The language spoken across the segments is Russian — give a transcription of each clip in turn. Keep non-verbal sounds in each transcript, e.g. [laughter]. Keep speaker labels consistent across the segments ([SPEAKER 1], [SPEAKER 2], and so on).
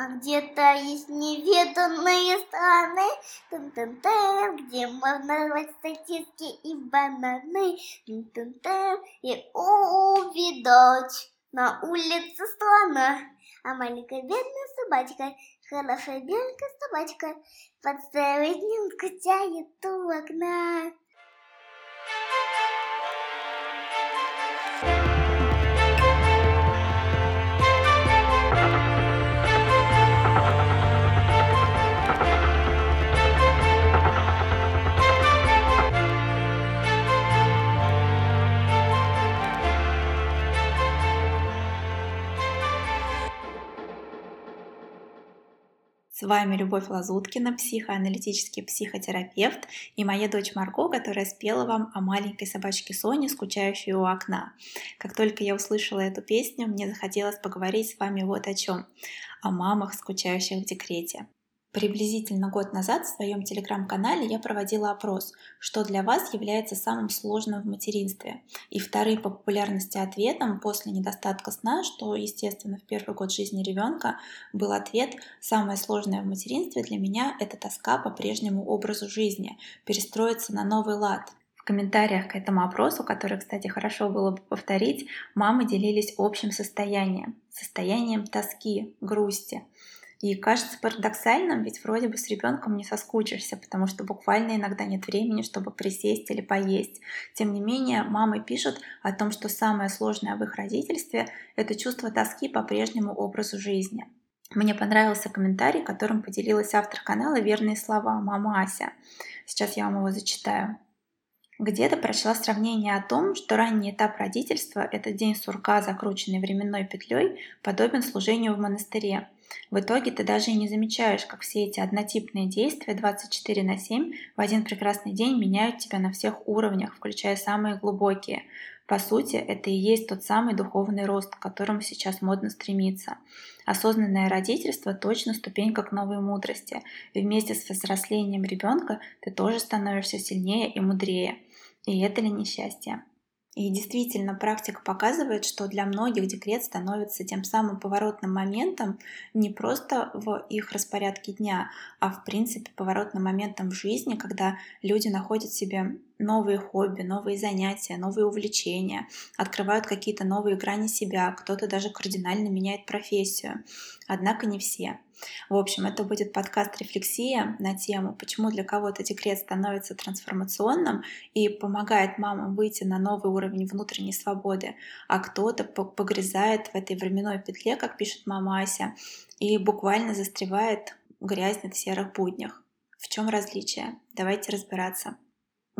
[SPEAKER 1] А где-то есть неведанные страны, тун -тун -тун, где можно рвать статистки и бананы, тун -тун -тун, и увидать на улице слона. А маленькая бедная собачка, хорошая белая собачка, под целый днем скучает у окна.
[SPEAKER 2] С вами Любовь Лазуткина, психоаналитический психотерапевт, и моя дочь Марго, которая спела вам о маленькой собачке Соне, скучающей у окна. Как только я услышала эту песню, мне захотелось поговорить с вами вот о чем. О мамах, скучающих в декрете. Приблизительно год назад в своем телеграм-канале я проводила опрос, что для вас является самым сложным в материнстве. И вторым по популярности ответом после недостатка сна, что, естественно, в первый год жизни ребенка, был ответ «самое сложное в материнстве для меня – это тоска по прежнему образу жизни, перестроиться на новый лад». В комментариях к этому опросу, который, кстати, хорошо было бы повторить, мамы делились общим состоянием, состоянием тоски, грусти – и кажется парадоксальным, ведь вроде бы с ребенком не соскучишься, потому что буквально иногда нет времени, чтобы присесть или поесть. Тем не менее, мамы пишут о том, что самое сложное в их родительстве – это чувство тоски по прежнему образу жизни. Мне понравился комментарий, которым поделилась автор канала «Верные слова» мама Ася. Сейчас я вам его зачитаю. Где-то прочла сравнение о том, что ранний этап родительства – это день сурка, закрученный временной петлей, подобен служению в монастыре – в итоге ты даже и не замечаешь, как все эти однотипные действия 24 на 7 в один прекрасный день меняют тебя на всех уровнях, включая самые глубокие. По сути, это и есть тот самый духовный рост, к которому сейчас модно стремиться. Осознанное родительство точно ступенька к новой мудрости. И вместе с взрослением ребенка ты тоже становишься сильнее и мудрее. И это ли несчастье? И действительно, практика показывает, что для многих декрет становится тем самым поворотным моментом не просто в их распорядке дня, а в принципе поворотным моментом в жизни, когда люди находят себе новые хобби, новые занятия, новые увлечения, открывают какие-то новые грани себя, кто-то даже кардинально меняет профессию. Однако не все. В общем, это будет подкаст «Рефлексия» на тему, почему для кого-то декрет становится трансформационным и помогает мамам выйти на новый уровень внутренней свободы, а кто-то погрязает в этой временной петле, как пишет мама Ася, и буквально застревает в грязных серых буднях. В чем различие? Давайте разбираться.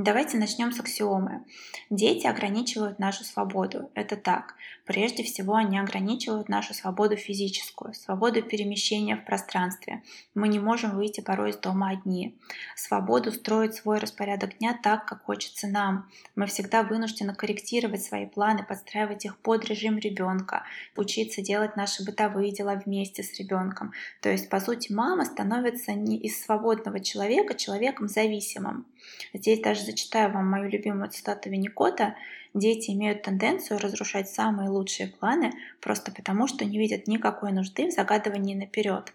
[SPEAKER 2] Давайте начнем с аксиомы. Дети ограничивают нашу свободу. Это так. Прежде всего, они ограничивают нашу свободу физическую, свободу перемещения в пространстве. Мы не можем выйти порой из дома одни. Свободу строить свой распорядок дня так, как хочется нам. Мы всегда вынуждены корректировать свои планы, подстраивать их под режим ребенка, учиться делать наши бытовые дела вместе с ребенком. То есть, по сути, мама становится не из свободного человека человеком зависимым. Здесь даже зачитаю вам мою любимую цитату Винникота. Дети имеют тенденцию разрушать самые лучшие планы просто потому, что не видят никакой нужды в загадывании наперед.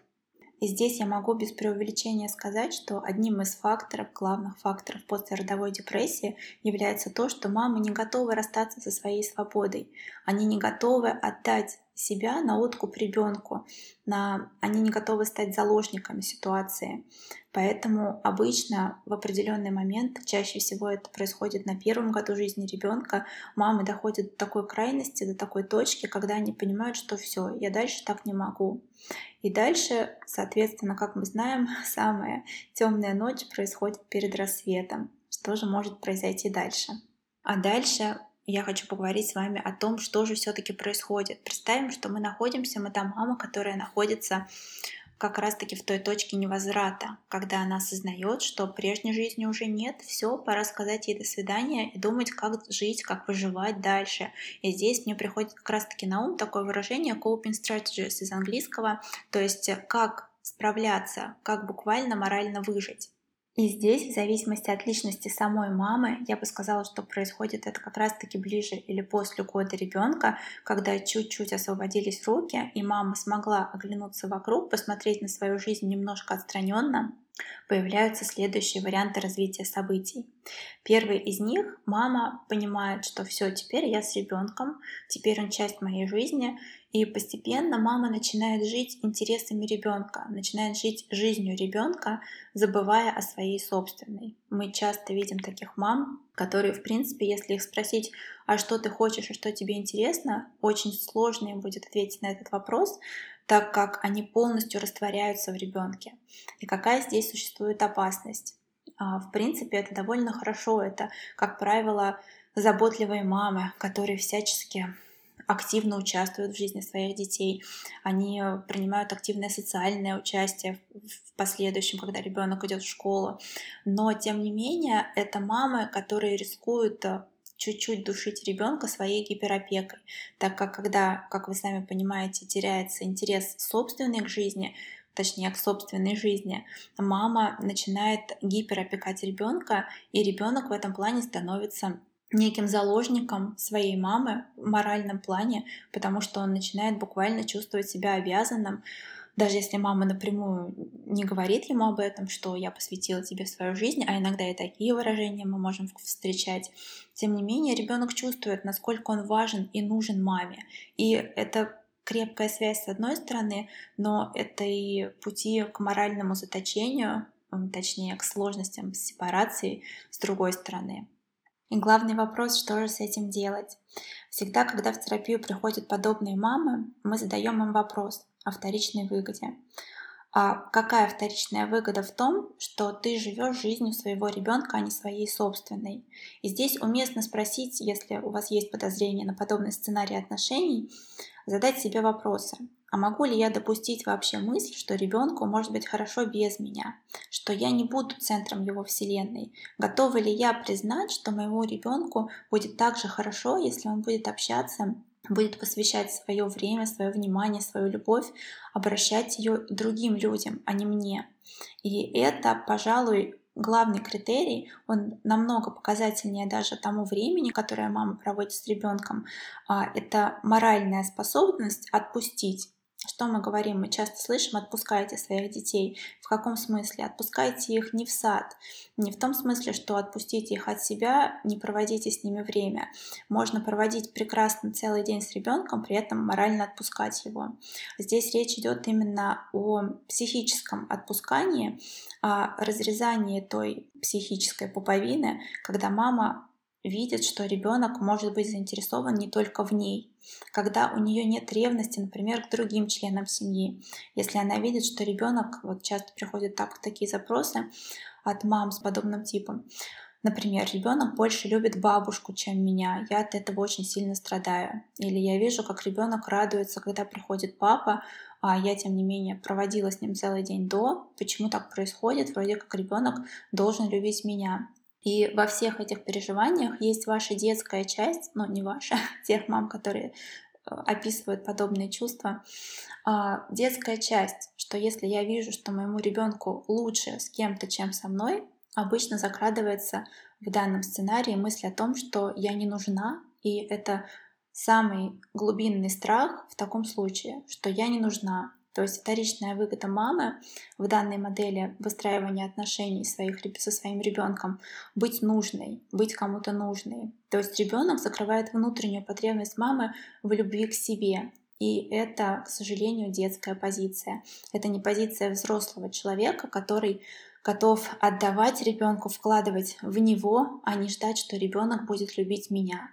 [SPEAKER 2] И здесь я могу без преувеличения сказать, что одним из факторов, главных факторов послеродовой депрессии является то, что мамы не готовы расстаться со своей свободой. Они не готовы отдать себя на откуп ребенку, на... они не готовы стать заложниками ситуации. Поэтому обычно в определенный момент, чаще всего это происходит на первом году жизни ребенка, мамы доходят до такой крайности, до такой точки, когда они понимают, что все, я дальше так не могу. И дальше, соответственно, как мы знаем, [laughs] самая темная ночь происходит перед рассветом. Что же может произойти дальше? А дальше я хочу поговорить с вами о том, что же все-таки происходит. Представим, что мы находимся, мы та мама, которая находится как раз-таки в той точке невозврата, когда она осознает, что прежней жизни уже нет, все, пора сказать ей до свидания и думать, как жить, как выживать дальше. И здесь мне приходит как раз-таки на ум такое выражение coping strategies из английского, то есть как справляться, как буквально морально выжить. И здесь, в зависимости от личности самой мамы, я бы сказала, что происходит это как раз-таки ближе или после года ребенка, когда чуть-чуть освободились руки, и мама смогла оглянуться вокруг, посмотреть на свою жизнь немножко отстраненно, появляются следующие варианты развития событий. Первый из них мама понимает, что все, теперь я с ребенком, теперь он часть моей жизни, и постепенно мама начинает жить интересами ребенка, начинает жить жизнью ребенка, забывая о своей собственной. Мы часто видим таких мам, которые, в принципе, если их спросить, а что ты хочешь и что тебе интересно, очень сложно им будет ответить на этот вопрос, так как они полностью растворяются в ребенке. И какая здесь существует опасность? А, в принципе, это довольно хорошо. Это, как правило, заботливые мамы, которые всячески активно участвуют в жизни своих детей, они принимают активное социальное участие в последующем, когда ребенок идет в школу. Но тем не менее, это мамы, которые рискуют э, чуть-чуть душить ребенка своей гиперопекой, так как когда, как вы сами понимаете, теряется интерес собственный к жизни, точнее к собственной жизни, мама начинает гиперопекать ребенка, и ребенок в этом плане становится неким заложником своей мамы в моральном плане, потому что он начинает буквально чувствовать себя обязанным, даже если мама напрямую не говорит ему об этом, что я посвятила тебе свою жизнь, а иногда и такие выражения мы можем встречать, тем не менее ребенок чувствует, насколько он важен и нужен маме. И это крепкая связь с одной стороны, но это и пути к моральному заточению, точнее к сложностям сепарации с другой стороны. И главный вопрос, что же с этим делать? Всегда, когда в терапию приходят подобные мамы, мы задаем им вопрос о вторичной выгоде. А какая вторичная выгода в том, что ты живешь жизнью своего ребенка, а не своей собственной? И здесь уместно спросить, если у вас есть подозрение на подобный сценарий отношений, задать себе вопросы. А могу ли я допустить вообще мысль, что ребенку может быть хорошо без меня, что я не буду центром его вселенной? Готова ли я признать, что моему ребенку будет так же хорошо, если он будет общаться будет посвящать свое время, свое внимание, свою любовь, обращать ее другим людям, а не мне. И это, пожалуй, главный критерий, он намного показательнее даже тому времени, которое мама проводит с ребенком, а, это моральная способность отпустить что мы говорим? Мы часто слышим, отпускайте своих детей. В каком смысле? Отпускайте их не в сад. Не в том смысле, что отпустите их от себя, не проводите с ними время. Можно проводить прекрасно целый день с ребенком, при этом морально отпускать его. Здесь речь идет именно о психическом отпускании, о разрезании той психической пуповины, когда мама видит, что ребенок может быть заинтересован не только в ней, когда у нее нет ревности, например, к другим членам семьи, если она видит, что ребенок, вот часто приходят так, такие запросы от мам с подобным типом, Например, ребенок больше любит бабушку, чем меня. Я от этого очень сильно страдаю. Или я вижу, как ребенок радуется, когда приходит папа, а я, тем не менее, проводила с ним целый день до. Почему так происходит? Вроде как ребенок должен любить меня. И во всех этих переживаниях есть ваша детская часть, ну не ваша, [laughs] тех мам, которые э, описывают подобные чувства, а, детская часть, что если я вижу, что моему ребенку лучше с кем-то, чем со мной, обычно закрадывается в данном сценарии мысль о том, что я не нужна, и это самый глубинный страх в таком случае, что я не нужна, то есть вторичная выгода мамы в данной модели выстраивания отношений своих, со своим ребенком быть нужной, быть кому-то нужной. То есть ребенок закрывает внутреннюю потребность мамы в любви к себе. И это, к сожалению, детская позиция. Это не позиция взрослого человека, который готов отдавать ребенку, вкладывать в него, а не ждать, что ребенок будет любить меня.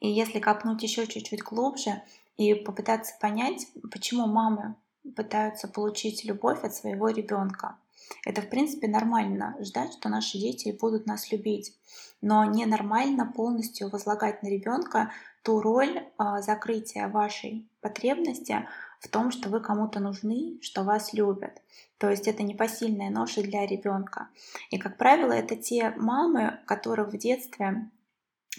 [SPEAKER 2] И если копнуть еще чуть-чуть глубже и попытаться понять, почему мамы пытаются получить любовь от своего ребенка. Это, в принципе, нормально ждать, что наши дети будут нас любить. Но ненормально полностью возлагать на ребенка ту роль а, закрытия вашей потребности в том, что вы кому-то нужны, что вас любят. То есть это непосильная ноша для ребенка. И, как правило, это те мамы, которые в детстве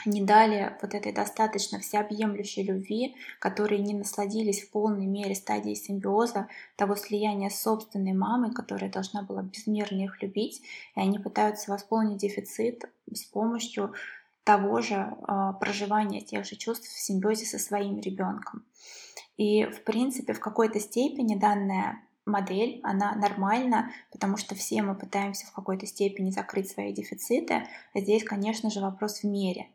[SPEAKER 2] не дали вот этой достаточно всеобъемлющей любви, которые не насладились в полной мере стадии симбиоза, того слияния с собственной мамой, которая должна была безмерно их любить, и они пытаются восполнить дефицит с помощью того же э, проживания тех же чувств в симбиозе со своим ребенком. И, в принципе, в какой-то степени данная модель, она нормальна, потому что все мы пытаемся в какой-то степени закрыть свои дефициты. Здесь, конечно же, вопрос в мере.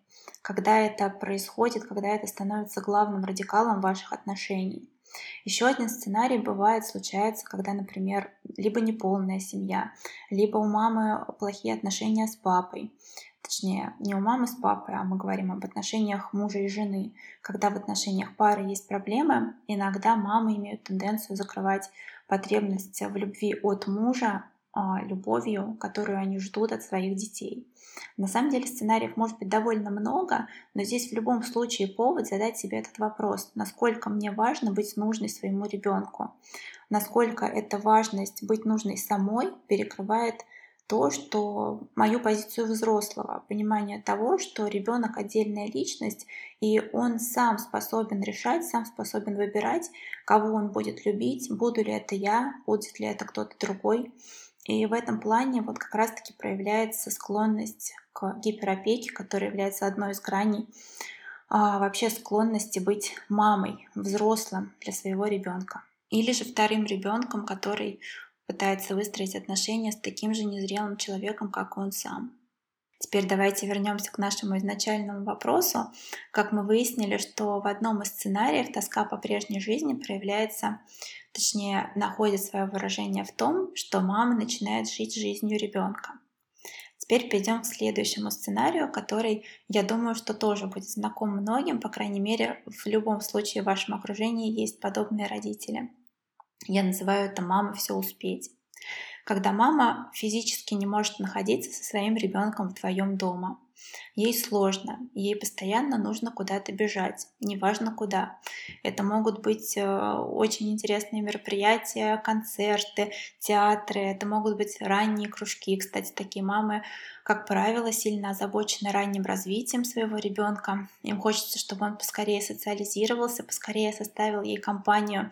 [SPEAKER 2] Когда это происходит, когда это становится главным радикалом ваших отношений. Еще один сценарий бывает, случается, когда, например, либо неполная семья, либо у мамы плохие отношения с папой. Точнее, не у мамы с папой, а мы говорим об отношениях мужа и жены. Когда в отношениях пары есть проблемы, иногда мамы имеют тенденцию закрывать потребность в любви от мужа а, любовью, которую они ждут от своих детей. На самом деле сценариев может быть довольно много, но здесь в любом случае повод задать себе этот вопрос, насколько мне важно быть нужной своему ребенку, насколько эта важность быть нужной самой перекрывает то, что мою позицию взрослого, понимание того, что ребенок отдельная личность, и он сам способен решать, сам способен выбирать, кого он будет любить, буду ли это я, будет ли это кто-то другой. И в этом плане вот как раз-таки проявляется склонность к гиперопеке, которая является одной из граней а, вообще склонности быть мамой, взрослым для своего ребенка. Или же вторым ребенком, который пытается выстроить отношения с таким же незрелым человеком, как он сам. Теперь давайте вернемся к нашему изначальному вопросу. Как мы выяснили, что в одном из сценариев тоска по прежней жизни проявляется, точнее, находит свое выражение в том, что мама начинает жить жизнью ребенка. Теперь перейдем к следующему сценарию, который, я думаю, что тоже будет знаком многим, по крайней мере, в любом случае в вашем окружении есть подобные родители. Я называю это «мама все успеть». Когда мама физически не может находиться со своим ребенком вдвоем дома. Ей сложно, ей постоянно нужно куда-то бежать, неважно куда. Это могут быть э, очень интересные мероприятия, концерты, театры, это могут быть ранние кружки. Кстати, такие мамы, как правило, сильно озабочены ранним развитием своего ребенка. Им хочется, чтобы он поскорее социализировался, поскорее составил ей компанию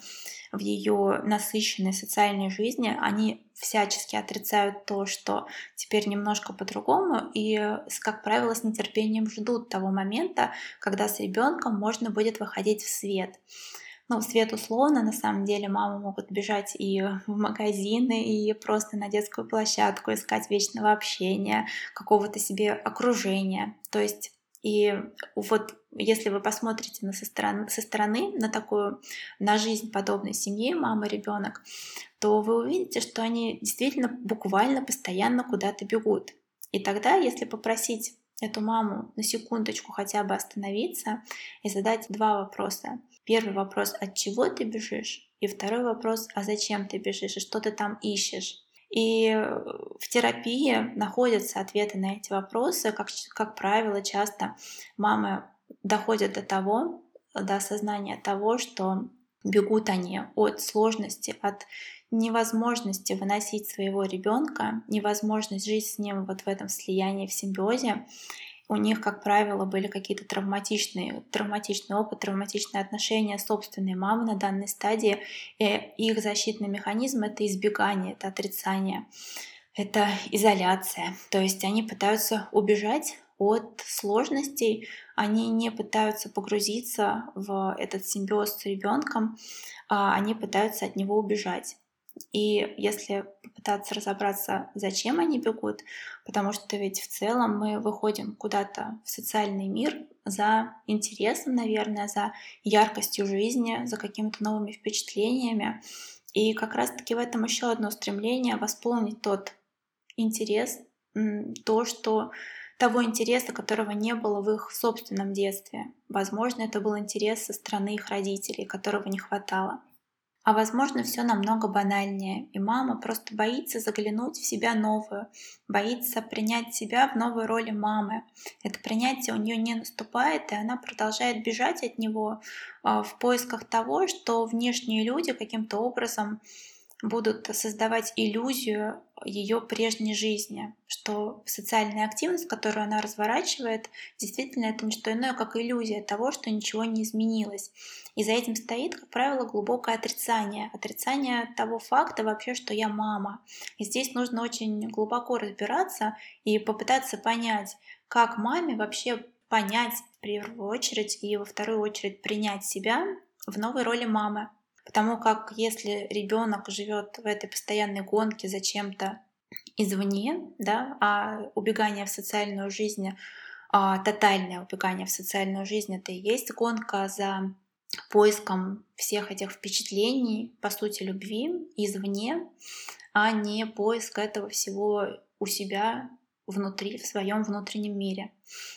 [SPEAKER 2] в ее насыщенной социальной жизни. Они всячески отрицают то, что теперь немножко по-другому, и, как правило, с нетерпением ждут того момента, когда с ребенком можно будет выходить в свет. Ну, в свет условно, на самом деле мамы могут бежать и в магазины, и просто на детскую площадку, искать вечного общения, какого-то себе окружения. То есть и вот если вы посмотрите на со, стороны, со стороны на такую, на жизнь подобной семьи, мама, ребенок, то вы увидите, что они действительно буквально постоянно куда-то бегут. И тогда, если попросить эту маму на секундочку хотя бы остановиться и задать два вопроса. Первый вопрос, от чего ты бежишь? И второй вопрос, а зачем ты бежишь и что ты там ищешь? И э, в терапии находятся ответы на эти вопросы. Как, как правило, часто мамы доходят до того, до осознания того, что бегут они от сложности, от невозможности выносить своего ребенка, невозможность жить с ним вот в этом слиянии, в симбиозе, у них, как правило, были какие-то травматичные, травматичный опыт, травматичные отношения собственной мамой на данной стадии. И их защитный механизм — это избегание, это отрицание, это изоляция. То есть они пытаются убежать от сложностей, они не пытаются погрузиться в этот симбиоз с ребенком, а они пытаются от него убежать. И если попытаться разобраться, зачем они бегут, потому что ведь в целом мы выходим куда-то в социальный мир за интересом, наверное, за яркостью жизни, за какими-то новыми впечатлениями. И как раз-таки в этом еще одно стремление восполнить тот интерес, то, что того интереса, которого не было в их собственном детстве. Возможно, это был интерес со стороны их родителей, которого не хватало. А возможно, все намного банальнее, и мама просто боится заглянуть в себя новую, боится принять себя в новой роли мамы. Это принятие у нее не наступает, и она продолжает бежать от него а, в поисках того, что внешние люди каким-то образом будут создавать иллюзию ее прежней жизни, что социальная активность, которую она разворачивает, действительно это не что иное, как иллюзия того, что ничего не изменилось. И за этим стоит, как правило, глубокое отрицание. Отрицание того факта вообще, что я мама. И здесь нужно очень глубоко разбираться и попытаться понять, как маме вообще понять в первую очередь и во вторую очередь принять себя в новой роли мамы. Потому как если ребенок живет в этой постоянной гонке за чем-то извне, да, а убегание в социальную жизнь, а, тотальное убегание в социальную жизнь, это и есть гонка за поиском всех этих впечатлений, по сути, любви извне, а не поиск этого всего у себя внутри, в своем внутреннем мире.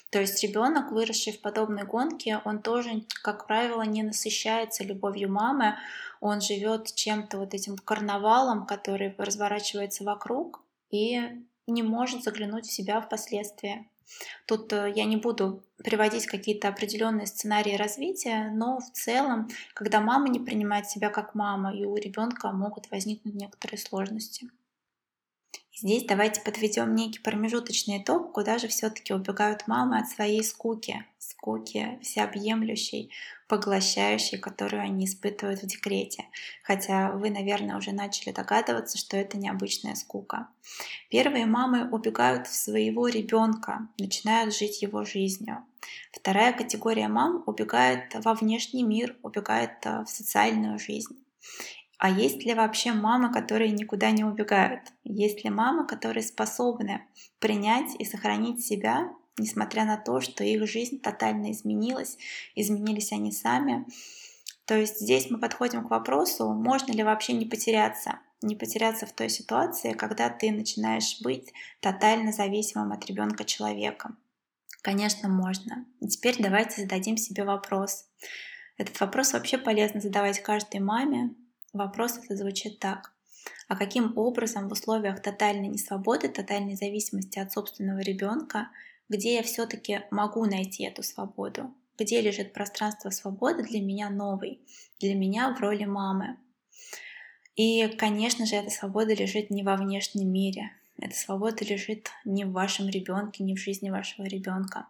[SPEAKER 2] То есть ребенок, выросший в подобной гонке, он тоже, как правило, не насыщается любовью мамы, он живет чем-то вот этим карнавалом, который разворачивается вокруг, и не может заглянуть в себя впоследствии. Тут э, я не буду приводить какие-то определенные сценарии развития, но в целом, когда мама не принимает себя как мама, и у ребенка могут возникнуть некоторые сложности. Здесь давайте подведем некий промежуточный итог, куда же все-таки убегают мамы от своей скуки, скуки всеобъемлющей, поглощающей, которую они испытывают в декрете. Хотя вы, наверное, уже начали догадываться, что это необычная скука. Первые мамы убегают в своего ребенка, начинают жить его жизнью. Вторая категория мам убегает во внешний мир, убегает э, в социальную жизнь. А есть ли вообще мамы, которые никуда не убегают? Есть ли мамы, которые способны принять и сохранить себя, несмотря на то, что их жизнь тотально изменилась, изменились они сами? То есть здесь мы подходим к вопросу, можно ли вообще не потеряться, не потеряться в той ситуации, когда ты начинаешь быть тотально зависимым от ребенка человеком. Конечно, можно. И теперь давайте зададим себе вопрос. Этот вопрос вообще полезно задавать каждой маме, Вопрос это звучит так. А каким образом в условиях тотальной несвободы, тотальной зависимости от собственного ребенка, где я все-таки могу найти эту свободу? Где лежит пространство свободы для меня новой, для меня в роли мамы? И, конечно же, эта свобода лежит не во внешнем мире. Эта свобода лежит не в вашем ребенке, не в жизни вашего ребенка.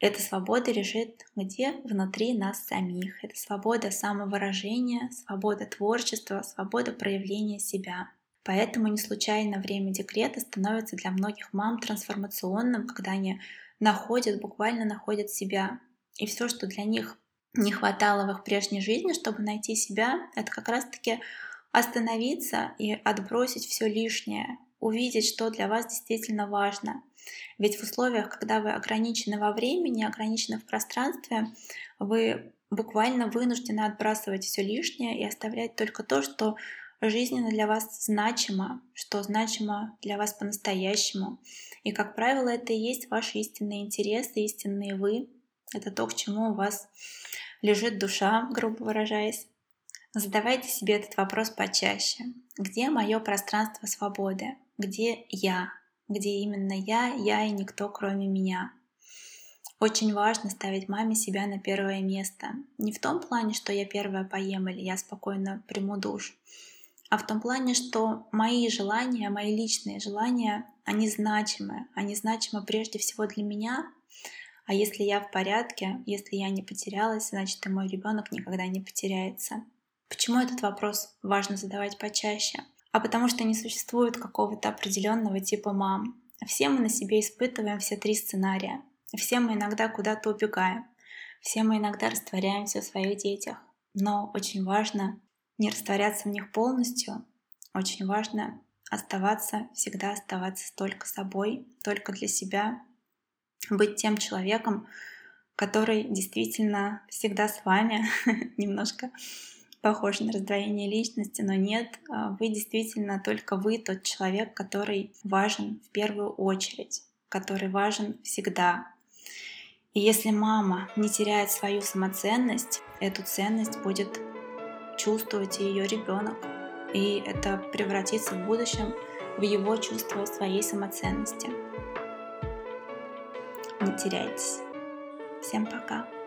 [SPEAKER 2] Эта свобода лежит где? Внутри нас самих. Это свобода самовыражения, свобода творчества, свобода проявления себя. Поэтому не случайно время декрета становится для многих мам трансформационным, когда они находят, буквально находят себя. И все, что для них не хватало в их прежней жизни, чтобы найти себя, это как раз-таки остановиться и отбросить все лишнее, увидеть, что для вас действительно важно. Ведь в условиях, когда вы ограничены во времени, ограничены в пространстве, вы буквально вынуждены отбрасывать все лишнее и оставлять только то, что жизненно для вас значимо, что значимо для вас по-настоящему. И, как правило, это и есть ваши истинные интересы, истинные вы. Это то, к чему у вас лежит душа, грубо выражаясь. Задавайте себе этот вопрос почаще. Где мое пространство свободы? Где я? Где именно я, я и никто кроме меня. Очень важно ставить маме себя на первое место. Не в том плане, что я первая поем или я спокойно приму душ, а в том плане, что мои желания, мои личные желания, они значимы. Они значимы прежде всего для меня, а если я в порядке, если я не потерялась, значит и мой ребенок никогда не потеряется. Почему этот вопрос важно задавать почаще? А потому что не существует какого-то определенного типа мам. Все мы на себе испытываем все три сценария. Все мы иногда куда-то убегаем. Все мы иногда растворяемся в своих детях. Но очень важно не растворяться в них полностью. Очень важно оставаться, всегда оставаться только собой, только для себя, быть тем человеком, который действительно всегда с вами, [laughs] немножко похож на раздвоение личности, но нет, а, вы действительно только вы тот человек, который важен в первую очередь, который важен всегда. И если мама не теряет свою самоценность, эту ценность будет чувствовать ее ребенок, и это превратится в будущем в его чувство своей самоценности. Не теряйтесь. Всем пока.